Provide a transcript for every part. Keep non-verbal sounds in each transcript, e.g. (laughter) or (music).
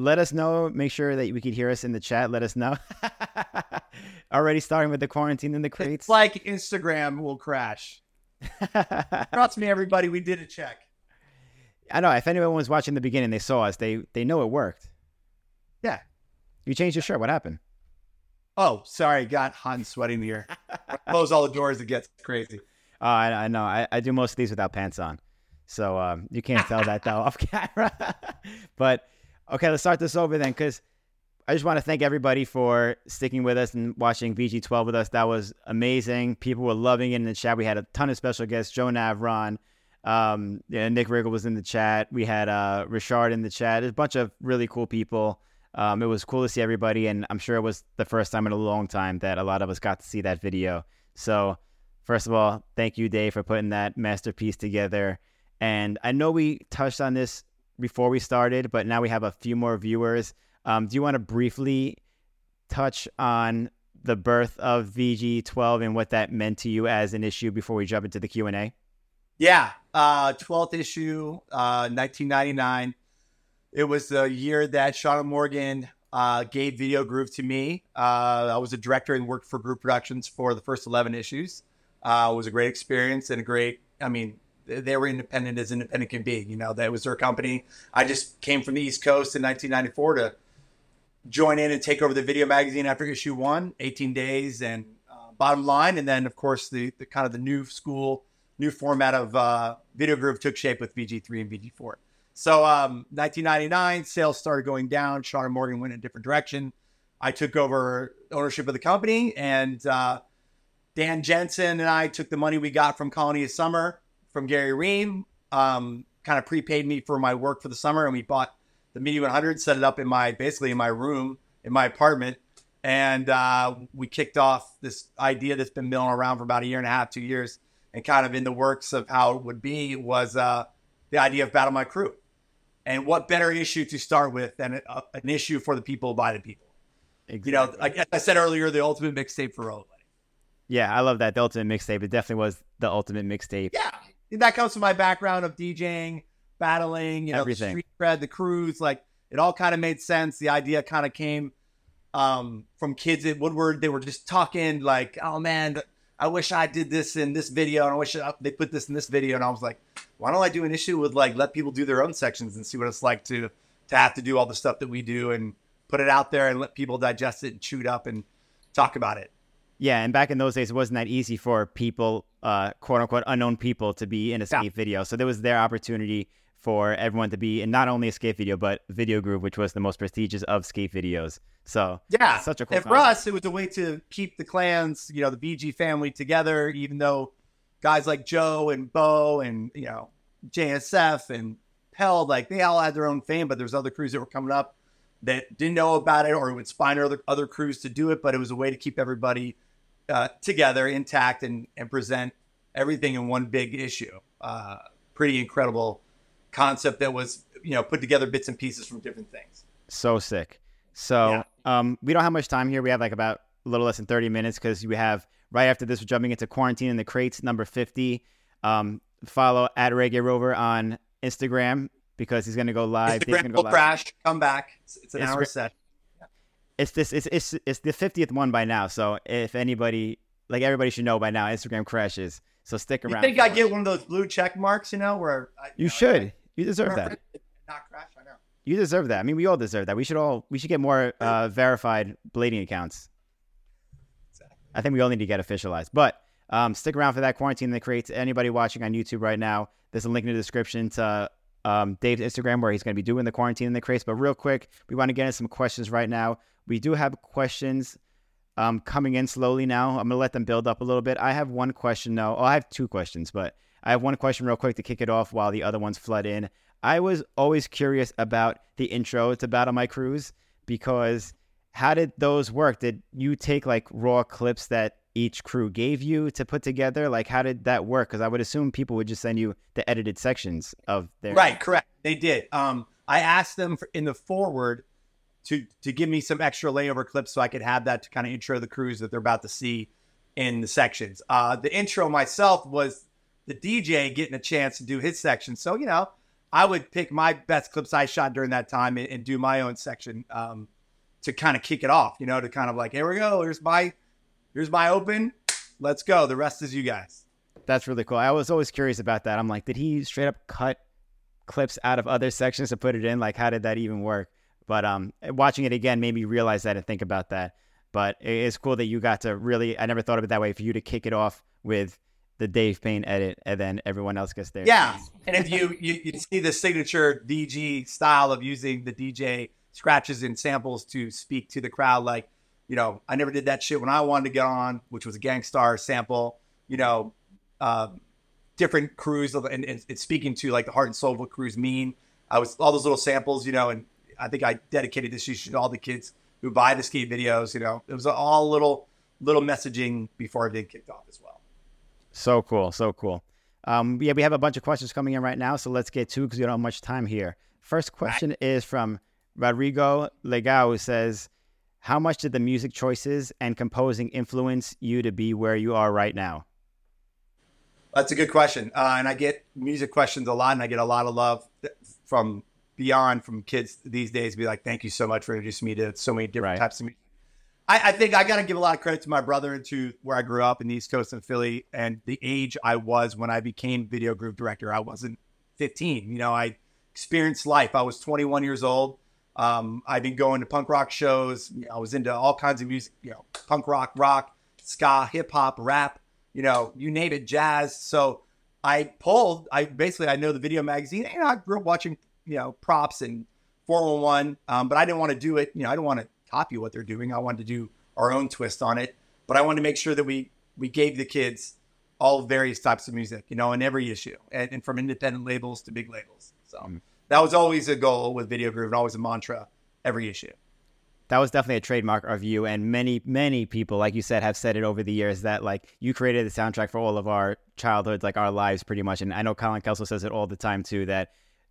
let us know. Make sure that we could hear us in the chat. Let us know. (laughs) Already starting with the quarantine in the crates. It's like Instagram will crash. (laughs) Trust me, everybody. We did a check. I know. If anyone was watching the beginning, they saw us. They they know it worked. Yeah. You changed your shirt. What happened? Oh, sorry. Got hot and sweating here. Close all the doors. It gets crazy. Oh, I, I know. I, I do most of these without pants on. So um, you can't tell that though (laughs) off camera. but okay, let's start this over then because I just want to thank everybody for sticking with us and watching VG12 with us. That was amazing. People were loving it in the chat. We had a ton of special guests. Joe Navron, um, yeah, Nick Riggle was in the chat. We had uh, Richard in the chat. There's a bunch of really cool people. Um, it was cool to see everybody, and I'm sure it was the first time in a long time that a lot of us got to see that video. So, first of all, thank you, Dave, for putting that masterpiece together. And I know we touched on this before we started, but now we have a few more viewers. Um, do you want to briefly touch on the birth of VG12 and what that meant to you as an issue before we jump into the Q and A? Yeah, uh, 12th issue, uh, 1999. It was the year that Sean Morgan uh, gave Video Groove to me. Uh, I was a director and worked for Groove Productions for the first 11 issues. Uh, it was a great experience and a great, I mean, they were independent as independent can be. You know, that was their company. I just came from the East Coast in 1994 to join in and take over the video magazine after issue one, 18 days and uh, bottom line. And then, of course, the, the kind of the new school, new format of uh, Video Groove took shape with VG3 and VG4. So, um, 1999, sales started going down. Sean and Morgan went in a different direction. I took over ownership of the company, and uh, Dan Jensen and I took the money we got from Colony of Summer from Gary Ream, um, kind of prepaid me for my work for the summer, and we bought the Media 100, set it up in my basically in my room in my apartment, and uh, we kicked off this idea that's been milling around for about a year and a half, two years, and kind of in the works of how it would be was uh, the idea of Battle My Crew, and what better issue to start with than a, an issue for the people by the people. Exactly. You know, like I said earlier, the ultimate mixtape for everybody. Yeah, I love that. The ultimate mixtape. It definitely was the ultimate mixtape. Yeah, that comes from my background of DJing, battling, you know, Everything. the street cred, the crews. Like it all kind of made sense. The idea kind of came um, from kids at Woodward. They were just talking like, "Oh man, I wish I did this in this video, and I wish they put this in this video." And I was like, "Why don't I do an issue with like let people do their own sections and see what it's like to to have to do all the stuff that we do and put it out there and let people digest it and chew it up and talk about it." Yeah, and back in those days, it wasn't that easy for people, uh, quote unquote, unknown people to be in a skate yeah. video. So there was their opportunity for everyone to be in not only a skate video, but Video Groove, which was the most prestigious of skate videos. So yeah, such a cool. And for us, it was a way to keep the clans, you know, the VG family together, even though guys like Joe and Bo and you know JSF and Pell, like they all had their own fame, but there's other crews that were coming up that didn't know about it or would spine other other crews to do it. But it was a way to keep everybody uh, together, intact, and and present everything in one big issue. Uh, pretty incredible concept that was you know put together bits and pieces from different things. So sick. So yeah. um, we don't have much time here. We have like about a little less than thirty minutes because we have right after this we're jumping into quarantine in the crates number fifty. Um, follow at Reggae Rover on Instagram because he's going to go live. Instagram will crash. Come back. It's, it's an Instagram, hour set it's this it's it's it's the fiftieth one by now. So if anybody like everybody should know by now, Instagram crashes. So stick around. You think I get one of those blue check marks? You know where I, you, you know, should. I, you deserve that. Not crash. I know. You deserve that. I mean, we all deserve that. We should all we should get more uh, verified blading accounts. Exactly. I think we all need to get officialized. But um, stick around for that quarantine that creates anybody watching on YouTube right now. There's a link in the description to um, Dave's Instagram where he's going to be doing the quarantine in the crates. But real quick, we want to get into some questions right now. We do have questions um, coming in slowly now. I'm going to let them build up a little bit. I have one question now. Oh, I have two questions, but I have one question real quick to kick it off while the other ones flood in. I was always curious about the intro to Battle My Crews because how did those work? Did you take like raw clips that each crew gave you to put together? Like, how did that work? Because I would assume people would just send you the edited sections of their. Right, correct. They did. Um, I asked them for, in the forward to to give me some extra layover clips so I could have that to kind of intro the crews that they're about to see in the sections. Uh, the intro myself was the DJ getting a chance to do his section. So, you know, I would pick my best clips I shot during that time and, and do my own section um, to kind of kick it off. You know, to kind of like, here we go. Here's my here's my open. Let's go. The rest is you guys. That's really cool. I was always curious about that. I'm like, did he straight up cut clips out of other sections to put it in? Like, how did that even work? But um, watching it again made me realize that and think about that. But it's cool that you got to really. I never thought of it that way. For you to kick it off with the Dave Paine edit, and then everyone else gets there. Yeah, and if you, you you see the signature DG style of using the DJ scratches and samples to speak to the crowd, like you know, I never did that shit when I wanted to get on, which was a Gang Starr sample. You know, uh, different crews and, and, and speaking to like the heart and soul of what crews mean. I was all those little samples, you know, and I think I dedicated this issue to all the kids who buy the skate videos. You know, it was all little little messaging before it did kicked off as well. So cool, so cool. Um, yeah, we have a bunch of questions coming in right now, so let's get to because we don't have much time here. First question right. is from Rodrigo Legao, who says, "How much did the music choices and composing influence you to be where you are right now?" That's a good question, uh, and I get music questions a lot, and I get a lot of love from beyond from kids these days. Be like, "Thank you so much for introducing me to so many different right. types of music." I, I think I got to give a lot of credit to my brother and to where I grew up in the East Coast and Philly and the age I was when I became Video Groove director. I wasn't 15. You know, I experienced life. I was 21 years old. Um, I've been going to punk rock shows. I was into all kinds of music, you know, punk rock, rock, ska, hip hop, rap, you know, you name it, jazz. So I pulled, I basically, I know the video magazine and I grew up watching, you know, props and 411, um, but I didn't want to do it. You know, I didn't want to copy what they're doing. I wanted to do our own twist on it, but I wanted to make sure that we we gave the kids all various types of music, you know, in every issue, and, and from independent labels to big labels. So mm. that was always a goal with Video Groove and always a mantra every issue. That was definitely a trademark of you, and many, many people, like you said, have said it over the years that like you created the soundtrack for all of our childhoods, like our lives, pretty much. And I know Colin Kelso says it all the time too that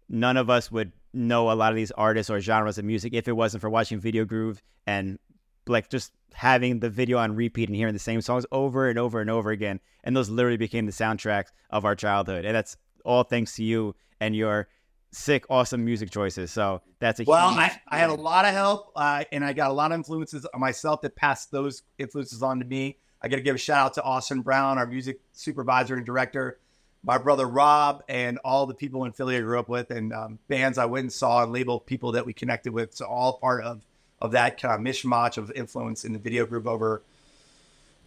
none of us would know a lot of these artists or genres of music if it wasn't for watching Video Groove and like just having the video on repeat and hearing the same songs over and over and over again. And those literally became the soundtracks of our childhood. And that's all thanks to you and your sick, awesome music choices. So that's a well. I, I had a lot of help, uh, and I got a lot of influences on myself that passed those influences on to me. I got to give a shout out to Austin Brown, our music supervisor and director my brother Rob and all the people in Philly I grew up with and um, bands I went and saw and label people that we connected with. So all part of of that kind of mishmash of influence in the Video Groove over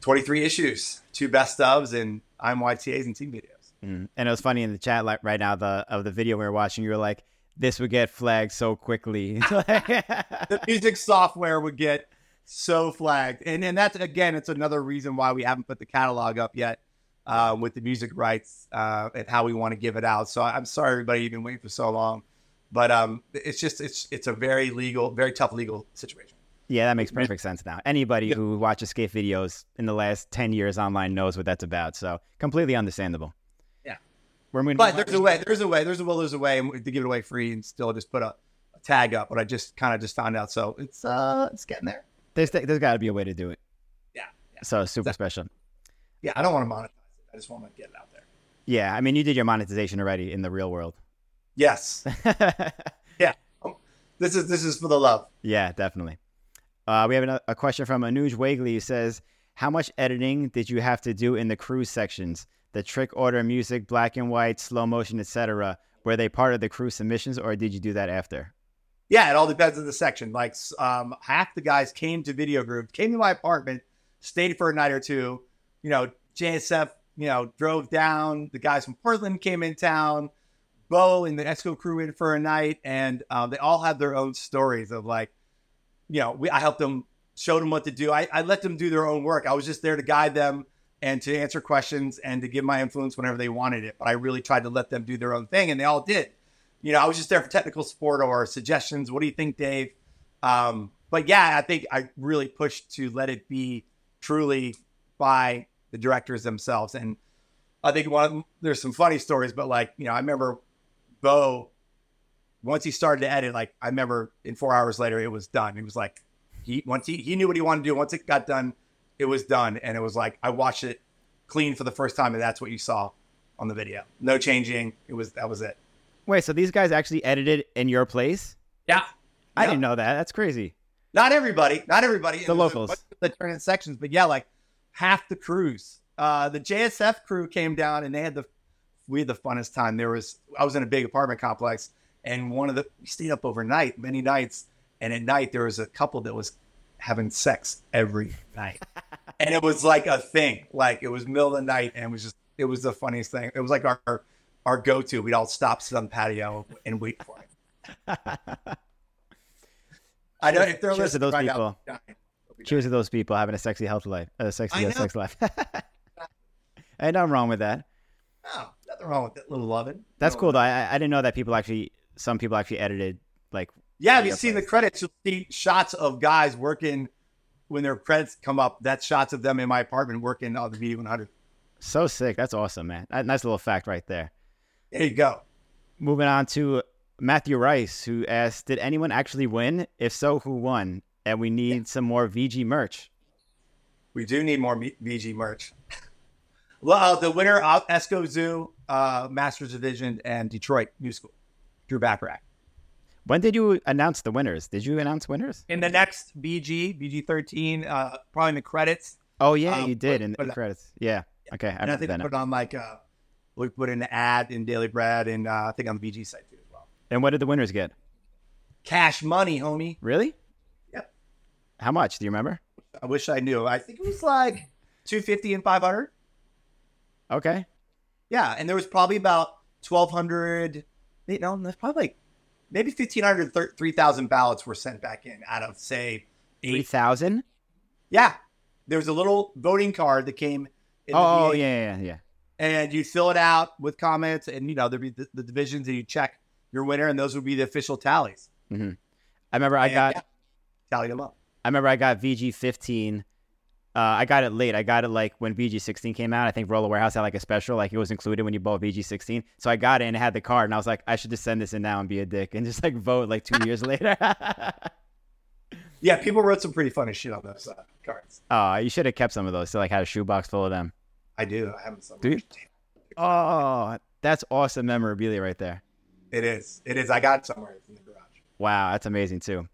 23 issues, two best ofs and IMYTAs and team videos. Mm. And it was funny in the chat like right now the of the video we were watching, you were like, this would get flagged so quickly. (laughs) (laughs) the music software would get so flagged. And and that's again, it's another reason why we haven't put the catalog up yet uh, with the music rights uh, and how we want to give it out. So I'm sorry everybody you've been waiting for so long, but um, it's just it's it's a very legal, very tough legal situation. Yeah, that makes perfect sense now. Anybody yeah. who watches skate videos in the last ten years online knows what that's about. So completely understandable. Yeah, we're moving. But there's a way. There's a way. There's a will. There's a way to give it away free and still just put a, a tag up. But I just kind of just found out. So it's uh it's getting there. There's there's got to be a way to do it. Yeah. yeah. So super exactly. special. Yeah, I don't want to monetize I just want to get it out there. Yeah, I mean, you did your monetization already in the real world. Yes. (laughs) yeah. Um, this is this is for the love. Yeah, definitely. Uh, we have a, a question from Anuj Wagley who says, "How much editing did you have to do in the crews sections? The trick order music, black and white, slow motion, etc. Were they part of the crew submissions, or did you do that after?" Yeah, it all depends on the section. Like um, half the guys came to Video Groove, came to my apartment, stayed for a night or two. You know, JSF you know, drove down. The guys from Portland came in town. Bo and the Esco crew in for a night, and um, they all had their own stories of like, you know, we, I helped them, showed them what to do. I, I let them do their own work. I was just there to guide them and to answer questions and to give my influence whenever they wanted it. But I really tried to let them do their own thing, and they all did. You know, I was just there for technical support or suggestions. What do you think, Dave? Um, but yeah, I think I really pushed to let it be truly by the directors themselves. And I think one there's some funny stories, but like you know, I remember Bo once he started to edit. Like I remember in four hours later, it was done. It was like he once he he knew what he wanted to do. Once it got done, it was done, and it was like I watched it clean for the first time, and that's what you saw on the video. No changing. It was that was it. Wait, so these guys actually edited in your place? Yeah. I Yeah. didn't know that. That's crazy. Not everybody, not everybody. The It was a locals. bunch of The trans sections, but yeah, like half the crews. Uh, the JSF crew came down and they had the we had the funnest time. There was I was in a big apartment complex and one of the we stayed up overnight many nights, and at night there was a couple that was having sex every night, (laughs) and it was like a thing. Like it was middle of the night, and it was just it was the funniest thing. It was like our our go to. We'd all stop, sit on the patio, and wait for it. (laughs) I know if they're Cheers to those right people. they're dying. They'll be Cheers to those people having a sexy health life, a sexy uh, sex life. (laughs) (laughs) Ain't nothing wrong with that. No, nothing wrong with that little loving. That's cool though. I, I didn't know that people actually, some people actually edited like. Yeah, if you see the credits, you'll see shots of guys working when their credits come up. That's shots of them in my apartment working on the Media 100. So sick. That's awesome, man. Nice little fact right there. There you go. Moving on to Matthew Rice, who asked, "Did anyone actually win? If so, who won? And we need some more VG merch." We do need more VG merch. well, the winner of Esco Zoo, uh, Masters Division, and Detroit New School, Drew Bacharach. When did you announce the winners? Did you announce winners? In the next VG, VG 13, uh, probably in the credits. Oh yeah, Um, you did but- in the credits. Yeah. Okay, I And I think we put on like, uh, we put in an ad in Daily Bread and uh, I think on the VG site too as well. And what did the winners get? Cash money, homie. Really? How much? Do you remember? I wish I knew. I think it was like 250 and 500. Okay. Yeah, and there was probably about 1,200. You know, there's probably like maybe 1,500, thir- 3,000 ballots were sent back in out of say Three eight. thousand. Yeah, there was a little voting card that came. In Oh yeah, yeah, yeah. and you fill it out with comments, and you know there'd be the, the divisions, and you check your winner, and those would be the official tallies. Mm-hmm. I remember I And, got. yeah, tally them up. I remember I got VG fifteen. Uh, I got it late. I got it like when VG sixteen came out. I think Roller Warehouse had like a special, like it was included when you bought VG sixteen. So I got it and it had the card, and I was like, I should just send this in now and be a dick and just like vote like two years later. (laughs) Yeah, people wrote some pretty funny shit on those uh, cards. Oh, you should have kept some of those. So like had a shoebox full of them. I do. I haven't. Do you? Oh, that's awesome memorabilia right there. It is. It is. I got it somewhere in the garage. Wow, that's amazing too.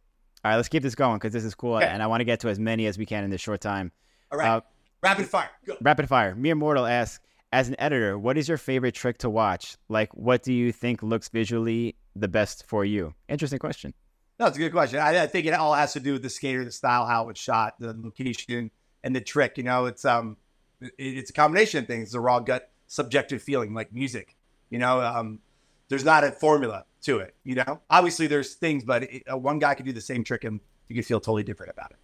All right, let's keep this going because this is cool, Okay. and I want to get to as many as we can in this short time. All right. Uh, Rapid fire. Go. Rapid fire. Mere Mortal asks, as an editor, what is your favorite trick to watch? Like, what do you think looks visually the best for you? Interesting question. No, it's a good question. I, I think it all has to do with the skater, the style, how it was shot, the location, and the trick. You know, it's um, it, it's a combination of things. It's a raw gut, subjective feeling, like music. You know, um, there's not a formula to it. You know, obviously there's things, but it, uh, one guy could do the same trick and you could feel totally different about it.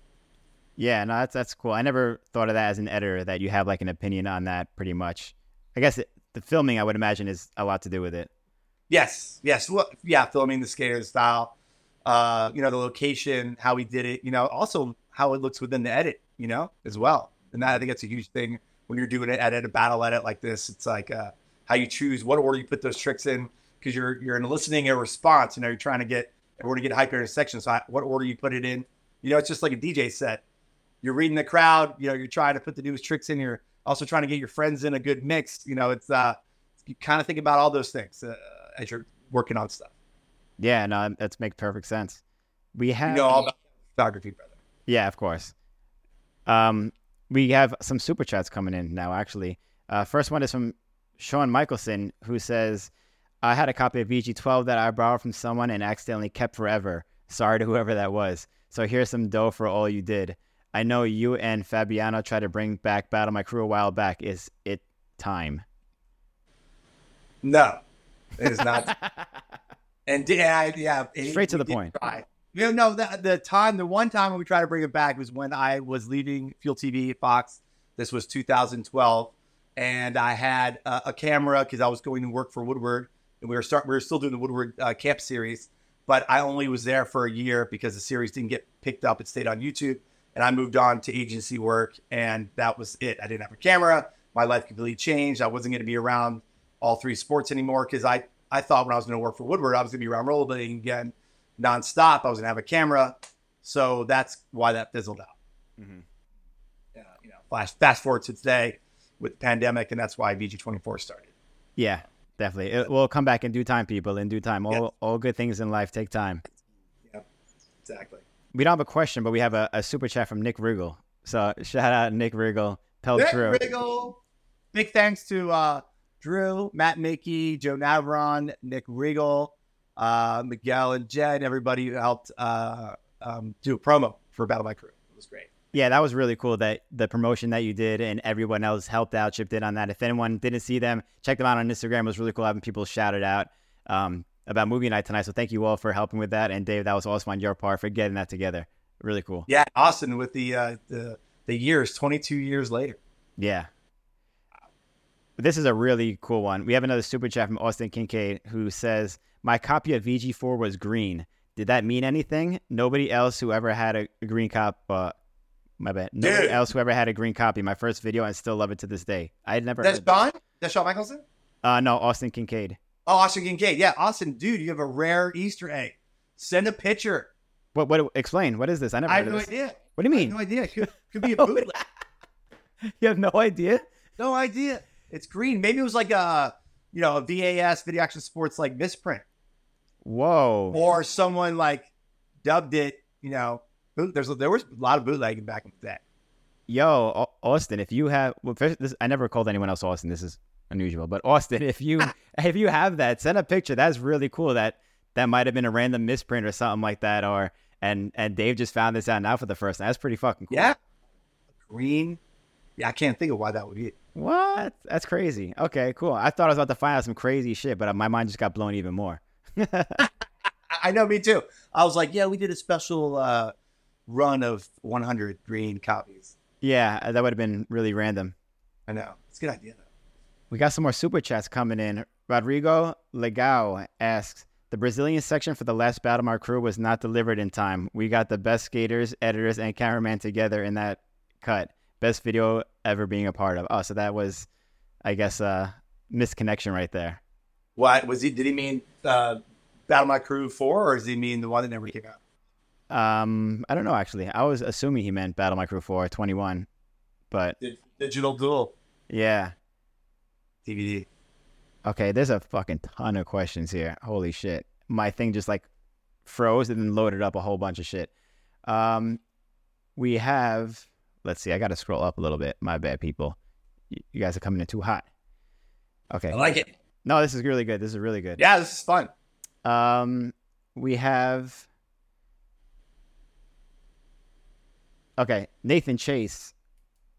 Yeah, no, that's that's cool. I never thought of that as an editor that you have like an opinion on that. Pretty much, I guess it, the filming, I would imagine, is a lot to do with it. Yes, yes. Well, yeah, filming the skater style, uh, you know, the location, how we did it, you know, also how it looks within the edit, you know, as well. And that, I think that's a huge thing when you're doing an edit, a battle edit like this. It's like uh, how you choose what order you put those tricks in because you're you're eliciting a response. You know, you're trying to get everyone to get hyper in a section. So I- what order you put it in? You know, it's just like a DJ set. You're reading the crowd. You know, you're trying to put the newest tricks in. You're also trying to get your friends in a good mix. You know, it's uh, you kind of think about all those things uh, as you're working on stuff. Yeah, no, that makes perfect sense. We have, You know all about photography, brother. yeah, of course. Um, we have some super chats coming in now. Actually, uh, first one is from Sean Michelson, who says, "I had a copy of VG12 that I borrowed from someone and accidentally kept forever. Sorry to whoever that was. So here's some dough for all you did. I know you and Fabiano tried to bring back Battle My Crew a while back. Is it time?" No, it is not. (laughs) and yeah, yeah, it- Straight to the point. try. You know, no, the, the time, the one time we tried to bring it back was when I was leaving Fuel TV Fox. This was 2012, and I had a, a camera because I was going to work for Woodward, and we were start we were still doing the Woodward uh, Camp series, but I only was there for a year because the series didn't get picked up. It stayed on YouTube, and I moved on to agency work, and that was it. I didn't have a camera. My life completely changed. I wasn't going to be around all three sports anymore because I I thought when I was going to work for Woodward, I was going to be around rollerblading again nonstop. I was going to have a camera, so that's why that fizzled out. Mhm. Yeah, you know, flash fast forward to today with the pandemic, and that's why VG24 started. Yeah, definitely. It, we'll come back in due time, people. In due time. All Yes. all good things in life take time. Yeah. Exactly. We don't have a question, but we have a, a super chat from Nick Riggle. So shout out Nick Riggle. Tell the truth Nick Drew. Riggle. Big thanks to uh, Drew, Matt Mickey, Joe Navron, Nick Riggle, uh, Miguel and Jed, everybody who helped uh, um, do a promo for Battle My Crew. It was great. Yeah, that was really cool. That the promotion that you did and everyone else helped out, chipped in on that. If anyone didn't see them, check them out on Instagram. It was really cool having people shout it out um, about movie night tonight. So thank you all for helping with that. And Dave, that was awesome on your part for getting that together. Really cool. Yeah, Austin with the uh, the the years, 22 years later. Yeah. This is a really cool one. We have another super chat from Austin Kincaid who says, My copy of VG4 was green. Did that mean anything? Nobody else who ever had a, a green cop, uh, my bad. Nobody Dude. else who ever had a green copy. My first video I still love it to this day. I had never That's Sean? That's Shawn Michaelson? Uh, no, Austin Kincaid. Oh, Austin Kincaid. Yeah, Austin, dude, you have a rare Easter egg. Send a picture. What? What? Explain. What is this? I never I have no this. idea. What do you I have mean? no idea. Could, could be a (laughs) bootleg. (laughs) You have no idea? No idea. It's green. Maybe it was like a, you know, a VAS Video Action Sports like misprint, Whoa. or someone like dubbed it. You know, there's there was a lot of bootlegging back in the day. Yo, Austin, if you have, well, first, this, I never called anyone else Austin. This is unusual, but Austin, (laughs) if you (laughs) if you have that, send a picture. That's really cool. That that might have been a random misprint or something like that, or and and Dave just found this out now for the first time. That's pretty fucking cool. Yeah, green. Yeah, I can't think of why that would be. What? That's crazy. Okay, cool. I thought I was about to find out some crazy shit, but my mind just got blown even more. I- (laughs) I know, me too. I was like, yeah, we did a special uh, run of 100 green copies. yeah, uh, that would have been really random. I know. It's a good idea, though. We got some more super chats coming in. Rodrigo Legao asks The Brazilian section for the last Battle crew was not delivered in time. We got the best skaters, editors, and cameraman together in that cut. Best video ever being a part of. Oh, so that was, I guess, a misconnection right there. What was he? Did he mean uh, Battle My Crew 4 or does he mean the one that never came out? Um, I don't know actually. I was assuming he meant Battle My Crew 4 21, but Digital Duel yeah. DVD. Okay, there's a fucking ton of questions here. Holy shit. My thing just like froze and then loaded up a whole bunch of shit. Um we have let's see, I gotta scroll up a little bit. My bad people. You guys are coming in too hot. Okay. I like it. No, this is really good. This is really good. Yeah, this is fun. Um we have Okay, Nathan Chase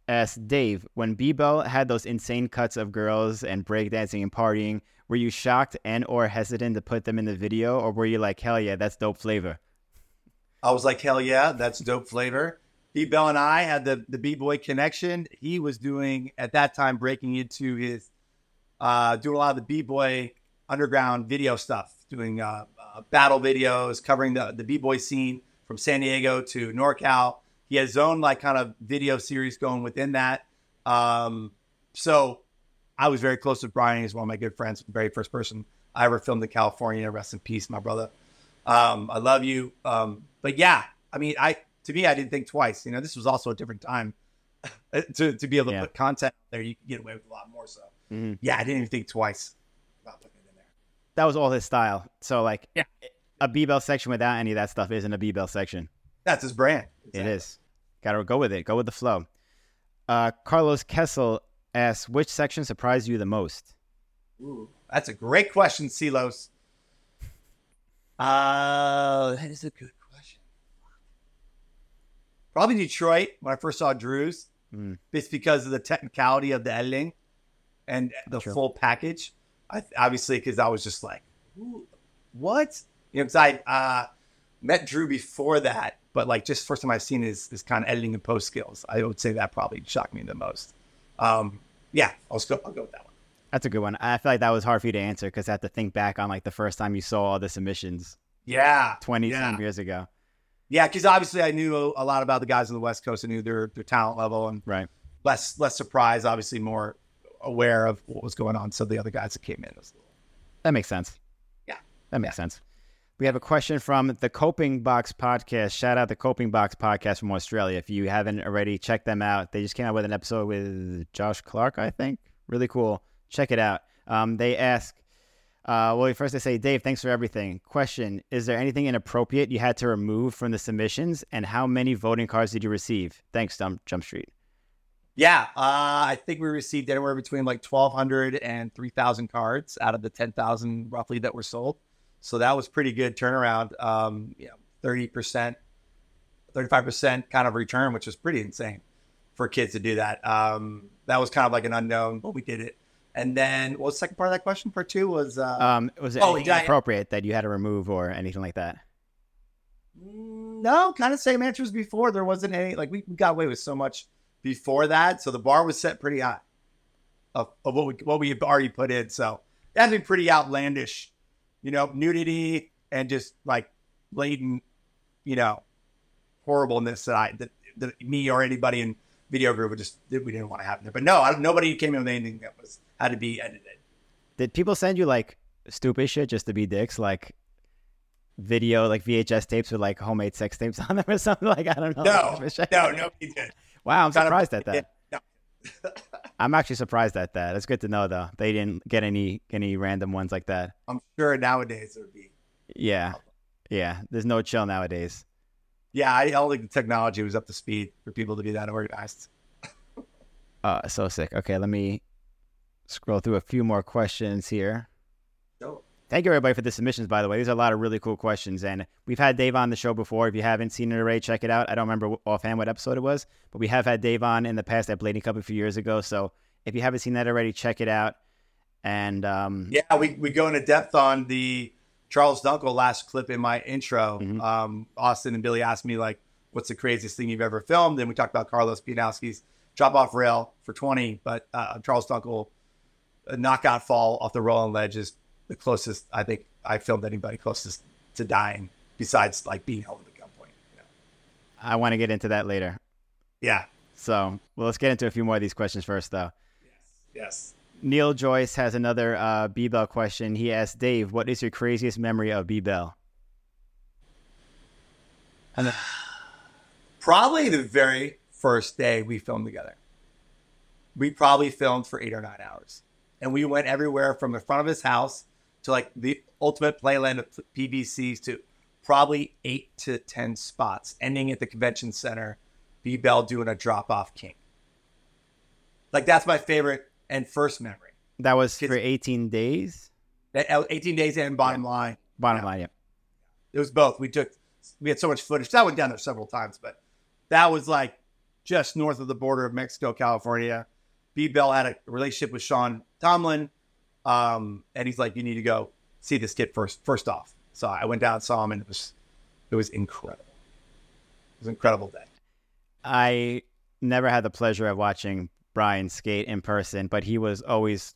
asked Dave, when B-Bell had those insane cuts of girls and breakdancing and partying, were you shocked and or hesitant to put them in the video, or were you like, hell yeah, that's dope flavor? I was like, hell yeah, that's dope flavor. B Bell and I had the the B boy connection. He was doing at that time breaking into his uh, doing a lot of the B boy underground video stuff, doing uh, uh, battle videos, covering the the B boy scene from San Diego to NorCal. He has his own like kind of video series going within that. Um, so I was very close with Brian. He's one of my good friends, very first person I ever filmed in California. Rest in peace, my brother. Um, I love you. Um, but yeah, I mean, I to me, I didn't think twice. You know, this was also a different time to to be able to Yeah. put content out there. You could get away with a lot more. So Mhm. yeah, I didn't even think twice about putting it in there. That was all his style. So like, Yeah. a B-Bell section without any of that stuff isn't a B-Bell section. That's his brand. It is. Gotta go with it. Go with the flow. Uh, Carlos Kessel asks, which section surprised you the most? Ooh, that's a great question, Silos. Uh, that is a good question. Probably Detroit when I first saw Drew's. Mm. It's because of the technicality of the editing and the True. full package. I obviously because I was just like, what? You know, because I uh, met Drew before that, but like just first time I've seen his his kind of editing and post skills. I would say that probably shocked me the most. Um, yeah, I'll go. I'll go with that one. That's a good one. I feel like that was hard for you to answer because I have to think back on like the first time you saw all the submissions Yeah, 20 yeah. some years ago. Yeah, because obviously I knew a lot about the guys on the West Coast. I knew their their talent level and Right. less less surprised, obviously more aware of what was going on. So the other guys that came in was That makes sense. Yeah. That makes sense. We have a question from the Coping Box Podcast. Shout out the Coping Box Podcast from Australia. If you haven't already, check them out. They just came out with an episode with Josh Clark, I think. Really cool. Check it out. Um, they ask, Uh, well, first they say, Dave, thanks for everything. Question: Is there anything inappropriate you had to remove from the submissions, and how many voting cards did you receive? Thanks, Jump, Street. Yeah, uh, I think we received anywhere between like 1,200 and 3,000 cards out of the 10,000 roughly that were sold. So that was pretty good turnaround. Um, you know, 30%, 35% kind of return, which is pretty insane for kids to do that. Um, that was kind of like an unknown, but we did it. And then what was the second part of that question? Part two was uh, Um, was it Oh, anything yeah. that you had to remove or anything like that? No, kind of same answers before. There wasn't any like we got away with so much before that, so the bar was set pretty high of, of what we what we had already put in. So it had to be pretty outlandish, you know, nudity and just like blatant, you know, horribleness that I that, that me or anybody in Video Groove would just that we didn't want to happen there. But no, I, nobody came in with anything that was had to be edited. Did people send you like stupid shit just to be dicks, like video, like VHS tapes with like homemade sex tapes (laughs) on them or something? Like I don't know. No, no, nobody did. Wow, I'm surprised at that. (laughs) I'm actually surprised at that. It's good to know though. They didn't get any any random ones like that. I'm sure nowadays it would be. Yeah, yeah. There's no chill nowadays. Yeah, I don't think the technology was up to speed for people to be that organized. (laughs) Uh, so sick. Okay, let me scroll through a few more questions here. Thank you everybody for the submissions. By the way, these are a lot of really cool questions, and we've had Dave on the show before. If you haven't seen it already, check it out. I don't remember offhand what episode it was, but we have had Dave on in the past at Blading Cup a few years ago. So if you haven't seen that already, check it out. And um, yeah, we, we go into depth on the Charles Dunkel last clip in my intro. Mhm. Um, Austin and Billy asked me like, "What's the craziest thing you've ever filmed?" And we talked about Carlos Pianowski's drop off rail for 20, but uh, Charles Dunkel a knockout fall off the rolling ledge is the closest I think I filmed anybody closest to dying besides like being held at gunpoint. You know? I want to get into that later. Yeah. So well, let's get into a few more of these questions first, though. Yes. Neil Joyce has another uh, B Bell question. He asked Dave, "What is your craziest memory of B Bell?" (sighs) probably the very first day we filmed together. We probably filmed for eight or nine hours. And we went everywhere from the front of his house to like the ultimate playland of PBCs to probably eight to 10 spots, ending at the convention center, B Bell doing a drop off king. Like that's my favorite and first memory. That was for 18 days. That 18 days in, bottom line. Bottom Yeah. line, yeah. It was both. We took we had so much footage. That went down there several times, but that was like just north of the border of Mexico, California. B Bell had a relationship with Sean Tomlin. Um, and he's like, You need to go see this kid first first off. So I went down and saw him and it was it was incredible. It was an incredible day. I never had the pleasure of watching Brian skate in person, but he was always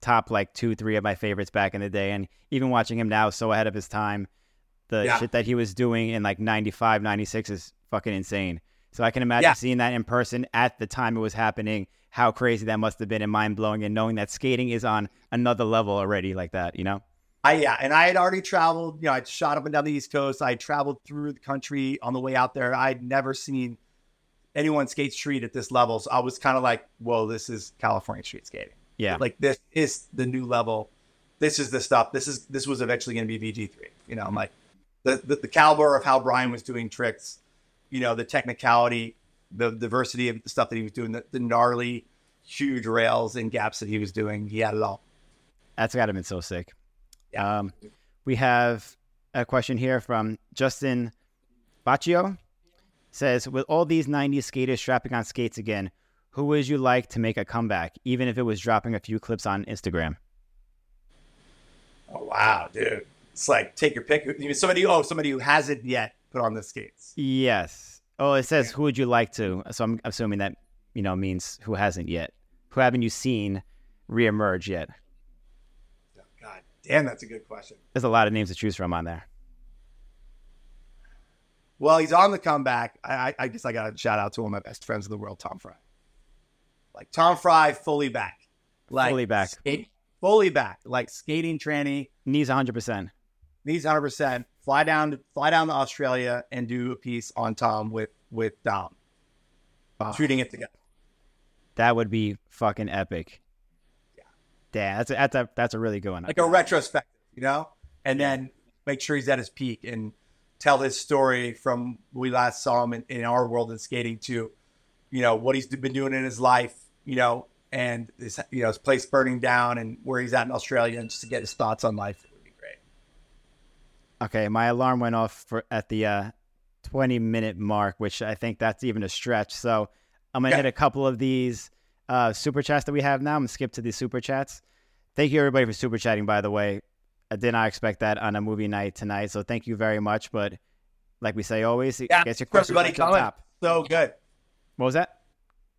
top like two, three of my favorites back in the day. And even watching him now, so ahead of his time, the Yeah. shit that he was doing in like 95, 96 is fucking insane. So I can imagine Yeah. seeing that in person at the time it was happening, how crazy that must have been and mind blowing, and knowing that skating is on another level already like that, you know? I yeah, and I had already traveled. You know, I'd shot up and down the East Coast. I traveled through the country on the way out there. I'd never seen anyone skate street at this level, so I was kind of like, "Whoa, this is California street skating. Yeah. Like this is the new level. This is the stuff. This is this was eventually going to be VG three. You know, I'm like the, the the caliber of how Brian was doing tricks. You know, the technicality, the diversity of the stuff that he was doing, the, the gnarly, huge rails and gaps that he was doing. He had it all. That's got to been so sick. Yeah. Um, we have a question here from Justin Baccio. Says, with all these 90s skaters strapping on skates again, who would you like to make a comeback, even if it was dropping a few clips on Instagram? Oh wow, dude! It's like take your pick. Somebody, oh, somebody who hasn't yet put on the skates. Yes. Oh, it says, who would you like to? So I'm assuming that, you know, means who hasn't yet. Who haven't you seen reemerge yet? Oh, God damn, that's a good question. There's a lot of names to choose from on there. Well, he's on the comeback. I, I, I guess I got to shout out to one of my best friends in the world, Tom Fry. Like Tom Fry, fully back, like Fully back. skate- fully back, like skating tranny. Knees 100%. Needs 100. Fly down, to, fly down to Australia and do a piece on Tom with with Dom, Oh, shooting it together. that would be fucking epic. Yeah, that's a, that's a that's a really good one. like a retrospective, you know, and then make sure he's at his peak and tell his story from we last saw him in, in our world in skating to, you know, what he's been doing in his life, you know, and his you know his place burning down and where he's at in Australia, and just to get his thoughts on life would be great. Okay, my alarm went off for at the uh, 20 minute mark, which I think that's even a stretch. So I'm gonna Yeah. hit a couple of these uh, super chats that we have now. I'm gonna skip to the super chats. Thank you everybody for super chatting. By the way, I did not expect that on a movie night tonight, so thank you very much. But like we say always, Yeah, get your for questions everybody coming. top. So good. What was that?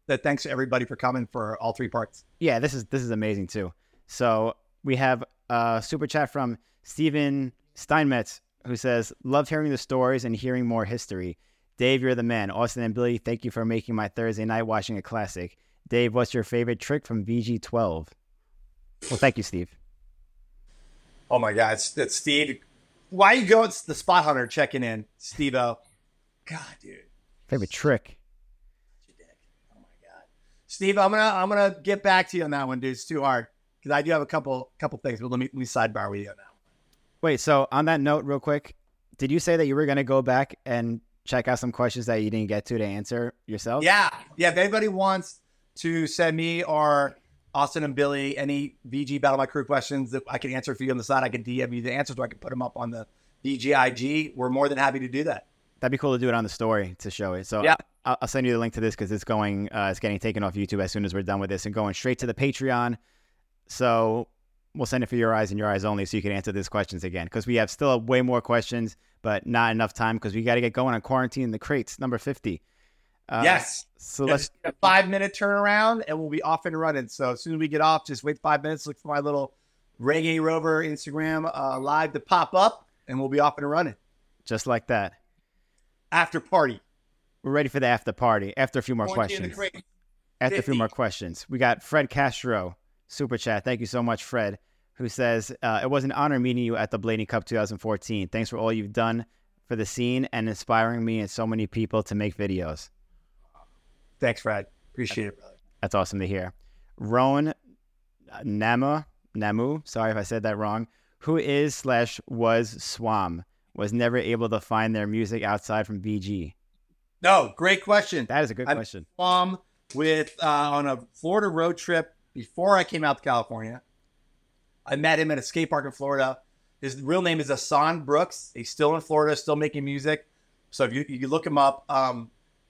That thanks to everybody for coming for all three parts. Yeah, this is this is amazing too. So we have a super chat from Steven Steinmetz who says, "Loved hearing the stories and hearing more history. Dave, you're the man. Austin and Billy, thank you for making my Thursday night watching a classic. Dave, what's your favorite trick from VG12? Well, thank you, Steve. Oh my God, it's, it's Steve. Why you go? It's the spot hunter checking in, Steve O. God, dude. Favorite trick? Oh my god, Steve, I'm gonna I'm gonna get back to you on that one, dude. It's too hard because I do have a couple couple things, but let me let me sidebar with you on that. Wait, so on that note, real quick, did you say that you were gonna go back and check out some questions that you didn't get to to answer yourself? Yeah, yeah. If anybody wants to send me or Austin and Billy any VG Battle My Crew questions that I can answer for you on the side, I can DM you the answers, or I can put them up on the VGIG. We're more than happy to do that. That'd be cool to do it on the story to show it. So Yeah. I'll, I'll send you the link to this because it's going, uh, it's getting taken off YouTube as soon as we're done with this and going straight to the Patreon. So we'll send it for your eyes and your eyes only, so you can answer these questions again because we have still way more questions, but not enough time because we got to get going on quarantine in the crates number fifty. Uh, yes. So let's. A five minute turnaround and we'll be off and running. So as soon as we get off, just wait five minutes, look for my little Reggae Rover Instagram uh, live to pop up, and we'll be off and running. Just like that. After party. We're ready for the after party. After a few more Quarantine questions. After a few more questions, we got Fred Castro, super chat. Thank you so much, Fred, who says uh, it was an honor meeting you at the Blading Cup 2014. Thanks for all you've done for the scene and inspiring me and so many people to make videos. Thanks, Fred. Appreciate it, brother. That's awesome to hear. Rowan Nama Namu, sorry if I said that wrong. Who is slash was Swam? Was never able to find their music outside from VG. No, great question. That is a good I'm- question. Swam with uh, on a Florida road trip before I came out to California. I met him at a skate park in Florida. His real name is Asan Brooks. He's still in Florida, still making music. So if you, you look him up, um,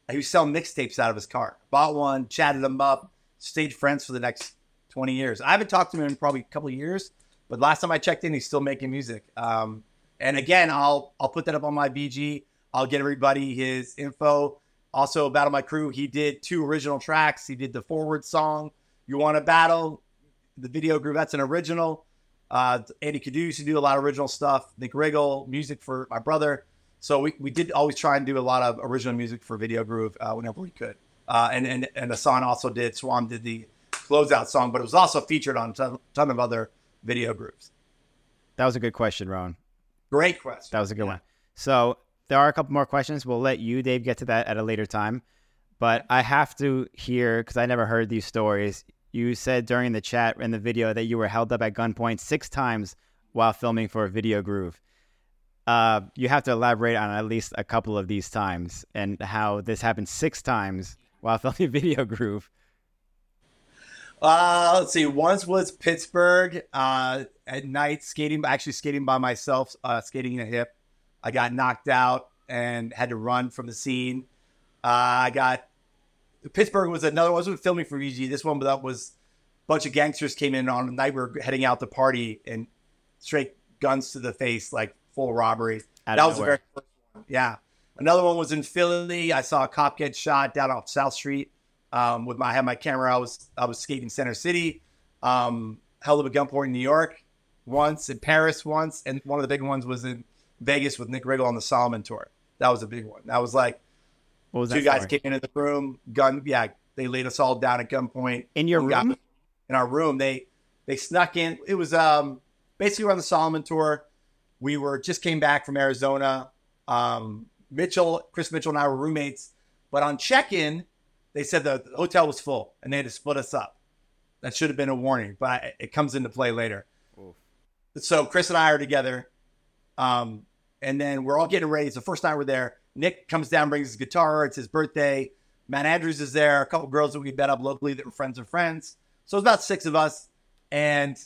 he was selling mixtapes out of his car. Bought one, chatted him up, stayed friends for the next 20 years. I haven't talked to him in probably a couple of years, but last time I checked in, he's still making music. Um, and again, I'll I'll put that up on my VG. I'll get everybody his info. Also, Battle My Crew, he did two original tracks. He did the forward song, You Want to Battle, the Video Groove, that's an original. Uh, Andy Cadu used to do a lot of original stuff. Nick Riggle, music for my brother. So we, we did always try and do a lot of original music for Video Groove uh, whenever we could. Uh, and, and and Asan also did, Swam did the closeout song, but it was also featured on a ton, ton of other video groups. That was a good question, Rowan. Great question. That was a good one. So there are a couple more questions. We'll let you, Dave, get to that at a later time. But I have to hear because I never heard these stories. You said during the chat in the video that you were held up at gunpoint six times while filming for Video Groove. Uh, you have to elaborate on at least a couple of these times and how this happened six times while (laughs) filming Video Groove. Uh, let's see. Once was Pittsburgh uh, at night skating, actually skating by myself, uh, skating in a hip. I got knocked out and had to run from the scene. Uh, I got Pittsburgh was another. One. I wasn't filming for VG. This one, but that was a bunch of gangsters came in on a night we were heading out to party and straight guns to the face, like full robbery. Out that was the very first one. Yeah. Another one was in Philly. I saw a cop get shot down off South Street. Um, with my I had my camera, I was I was skating Center City. Um, held up at gunpoint in New York once, in Paris once, and one of the big ones was in Vegas with Nick Riggle on the Salomon tour. That was a big one. That was like What was two that guys story? came into the room, gun. Yeah, they laid us all down at gunpoint in your we got room? in our room. They they snuck in. It was um basically we're on the Salomon tour. We were just came back from Arizona. Um, Mitchell, Chris Mitchell, and I were roommates. But on check-in, they said the, the hotel was full and they had to split us up. That should have been a warning, but I, it comes into play later. Oof. So Chris and I are together, um, and then we're all getting ready. It's the first time we're there. Nick comes down, brings his guitar. It's his birthday. Matt Andrews is there. A couple girls that we met up locally that were friends of friends. So it's about six of us, and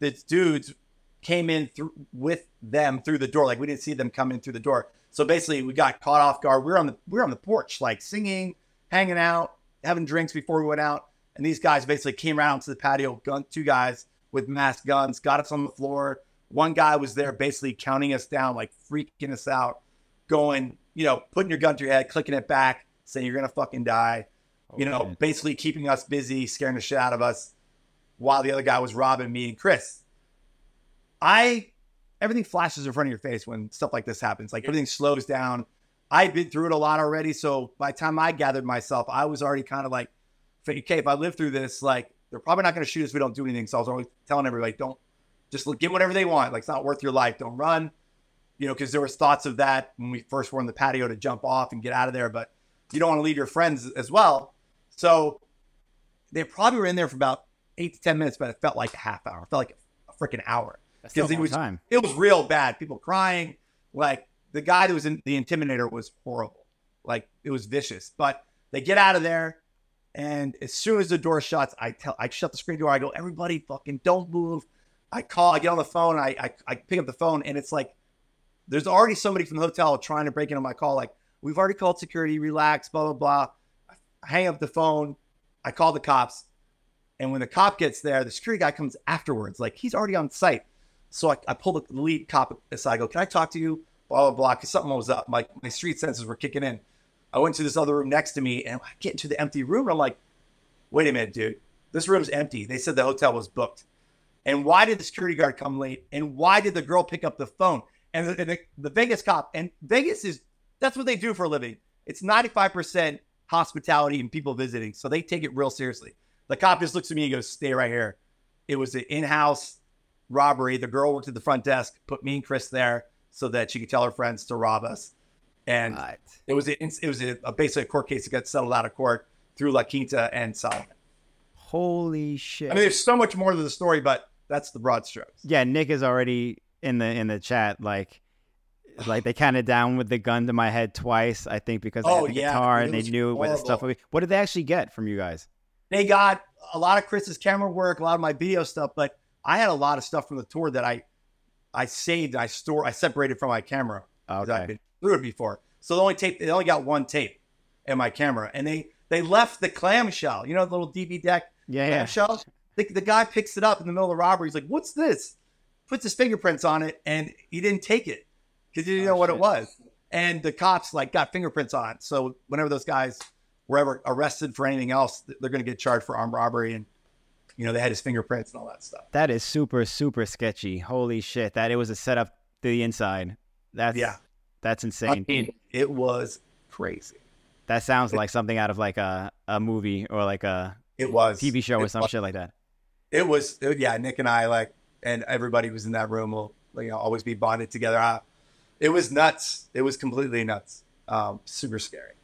the dudes came in through with them through the door. Like we didn't see them come in through the door. So basically, we got caught off guard. We are on the we were on the porch, like singing, hanging out, having drinks before we went out. And these guys basically came around to the patio, gun two guys with masked guns, got us on the floor. One guy was there basically counting us down, like freaking us out, going, you know, putting your gun to your head, clicking it back, saying you're gonna fucking die. Oh, you know, basically keeping us busy, scaring the shit out of us, while the other guy was robbing me and Chris. I everything flashes in front of your face when stuff like this happens. Like everything slows down. I've been through it a lot already, so by the time I gathered myself, I was already kind of like, okay, if I live through this, like they're probably not going to shoot us if we don't do anything. So I was always telling everybody, don't just look- get whatever they want. Like it's not worth your life. Don't run. You know, because there was thoughts of that when we first were on the patio to jump off and get out of there, but you don't want to leave your friends as well. So they probably were in there for about eight to ten minutes, but it felt like a half hour. It felt like a freaking hour That's still a because it was time. it was real bad. People crying. Like the guy that was in the intimidator was horrible. Like it was vicious. But they get out of there, and as soon as the door shuts, I tell I shut the screen door. I go, everybody, fucking don't move. I call. I get on the phone. I I, I pick up the phone, and it's like there's already somebody from the hotel trying to break into my call. Like we've already called security. Relax. Blah blah blah. I hang up the phone. I call the cops. And when the cop gets there, the security guy comes afterwards. Like he's already on site. So I, I pull the lead cop aside. I go, "Can I talk to you?" Blah blah blah. Because something was up. My my street senses were kicking in. I went to this other room next to me, and I get into the empty room. And I'm like, "Wait a minute, dude. This room's empty." They said the hotel was booked. And why did the security guard come late? And why did the girl pick up the phone? And the, and the, the Vegas cop, and Vegas is that's what they do for a living. It's 95% hospitality and people visiting. So they take it real seriously. The cop just looks at me and goes, Stay right here. It was an in house robbery. The girl worked at the front desk, put me and Chris there so that she could tell her friends to rob us. And What? it was a, it was a, a basically a court case that got settled out of court through La Quinta and Salomon. Holy shit. I mean, there's so much more to the story, but that's the broad strokes. yeah, Nick is already in the in the chat. Like, like they counted down with the gun to my head twice. I think because I Oh, had the yeah, guitar it and they knew what the stuff would be. What did they actually get from you guys? they got a lot of Chris's camera work, a lot of my video stuff, but I had a lot of stuff from the tour that I I saved, I store, I separated from my camera because I've Okay. been through it before. So the only tape, they only got one tape in my camera, and they they left the clamshell, you know, the little DV deck Yeah, yeah. clamshell. The, the guy picks it up in the middle of the robbery. He's like, "What's this?" Puts his fingerprints on it, and he didn't take it because he didn't Oh, know what shit. it was. And the cops like got fingerprints on it. So whenever those guys were ever arrested for anything else, they're going to get charged for armed robbery, and you know they had his fingerprints and all that stuff. That is super super sketchy. Holy shit! That it was a setup to the inside. That's Yeah. That's insane. it was crazy. that sounds like something out of like a a movie or like a It was TV show or It some was. shit like that. It was, it- yeah. Nick and I, like, and everybody who was in that room will, you know, always be bonded together. Uh, it was nuts. It was completely nuts. Um, super scary.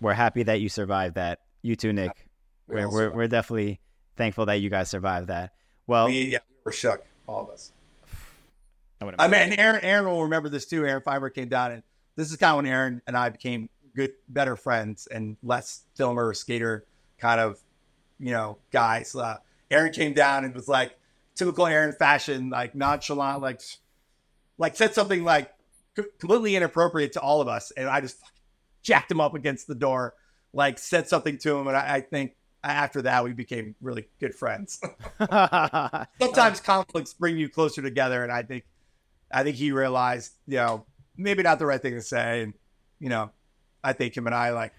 We're happy that you survived that. You too, Nick. We We're we're, we're definitely thankful that you guys survived that. Well, we, yeah, we were shook, all of us. (sighs) I I mean, Aaron, Aaron will remember this too. Aaron Feinberg came down, and this is kind of when Aaron and I became good, better friends, and less filmer, skater kind of, you know, guys. Uh, Aaron came down and was like typical Aaron fashion, like nonchalant, like, like said something like completely inappropriate to all of us, and I just jacked him up against the door, like said something to him, and I, I think after that we became really good friends. (laughs) (laughs) sometimes conflicts bring you closer together and i think i think he realized you know maybe not the right thing to say and you know i think him and i like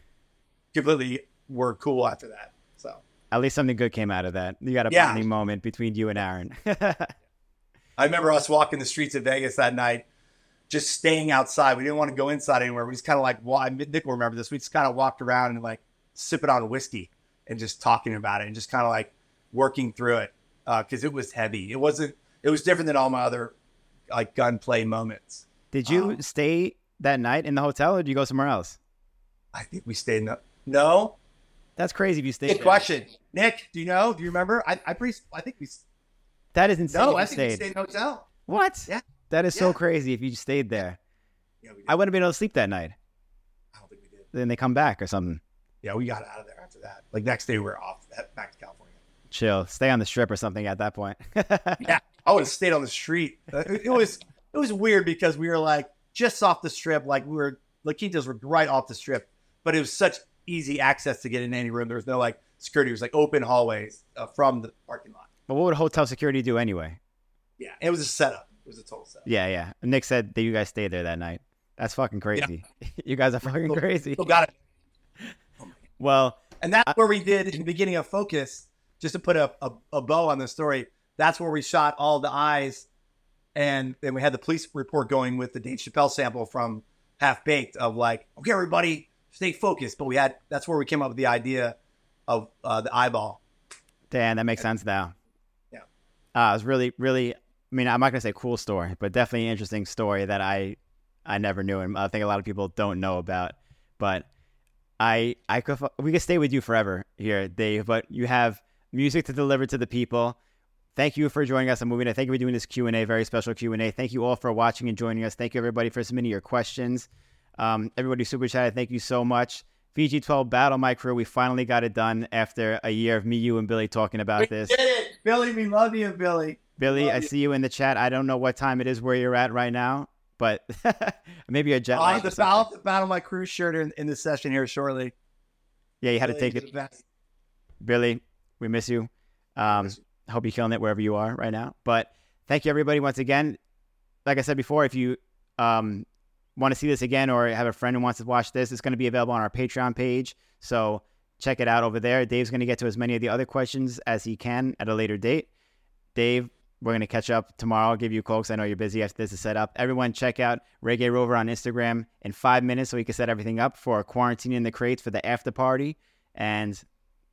completely were cool after that so At least something good came out of that. You got a Yeah. bonding moment between you and Aaron. (laughs) i remember us walking the streets of vegas that night just staying outside we didn't want to go inside anywhere we just kind of like wa- nick will remember this we just kind of walked around and like sipping on whiskey and just talking about it and just kind of like working through it because it was heavy it wasn't it was different than all my other like gunplay moments Did you Um, stay that night in the hotel or did you go somewhere else? I think we stayed in the no. That's crazy if you stayed. Good there. question, Nick. Do you know? Do you remember? I I, pre- I think we. That is insane. No, I think we stayed. stayed in a hotel. What? Yeah. That is so crazy if you stayed there. Yeah. I wouldn't have been able to sleep that night. I don't think we did. Then they come back or something. Yeah, we got out of there after that. Like next day, we were off back to California. Chill. Stay on the strip or something at that point. (laughs) Yeah, I would have stayed on the street. Uh, It, was it was weird because we were like just off the strip, like we were La Quintas were right off the strip, but it was such easy access to get in any room. There was no like security. It was like open hallways uh, from the parking lot. but what would hotel security do anyway? Yeah, it was a setup. It was a total setup. Yeah, yeah. Nick said that you guys stayed there that night. That's fucking crazy. (laughs) you guys are fucking Still- crazy. Still got it. (laughs) Well, And that's where we did in the beginning of Focus, just to put a, a, a bow on the story. That's where we shot all the eyes, and then we had the police report going with the Dave Chappelle sample from Half Baked of like, okay, everybody, stay focused. But we had that's where we came up with the idea of uh, the eyeball. Dan, that makes sense now. Yeah. Uh, it was really, really. I mean, I'm not gonna say cool story, but definitely an interesting story that I, I never knew, and I think a lot of people don't know about. But I, I could, we could stay with you forever here, Dave. But you have music to deliver to the people. Thank you for joining us on Movie Night. Thank you for doing this Q and A, very special Q and A. Thank you all for watching and joining us. Thank you everybody for submitting your questions. Um, everybody super chatted. Thank you so much. VG12 Battle My Crew. We finally got it done after a year of me, you, and Billy talking about this. Did it, Billy. We love you, Billy. Billy, Love I you. see you in the chat. I don't know what time it is where you're at right now, but (laughs) maybe a jet I'll lag. have the. Battle, the Battle My Crew shirt in, in the session here shortly. Yeah, you had to take it. Billy, we miss you. Um, Miss hope you're killing it wherever you are right now. But thank you, everybody, once again. Like I said before, if you um, want to see this again or have a friend who wants to watch this, it's going to be available on our Patreon page. So check it out over there. Dave's going to get to as many of the other questions as he can at a later date. Dave, we're going to catch up tomorrow. I'll give you a call 'cause I know you're busy after this is set up. Everyone, check out Reggae Rover on Instagram in five minutes so we can set everything up for quarantine in the crates for the after party. And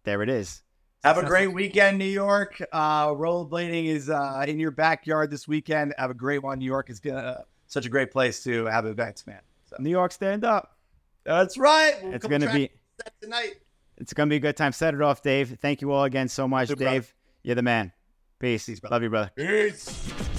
there it is. Have a great weekend, New York. Uh, rollerblading is uh, in your backyard this weekend. Have a great one. New York is gonna, such a great place to have events, man. So, New York, stand up. that's right. We'll It's gonna be that tonight. it's gonna be a good time. Set it off, Dave. Thank you all again so much, Good, brother. Dave. You're the man. Peace. Peace. Love you, brother. Peace.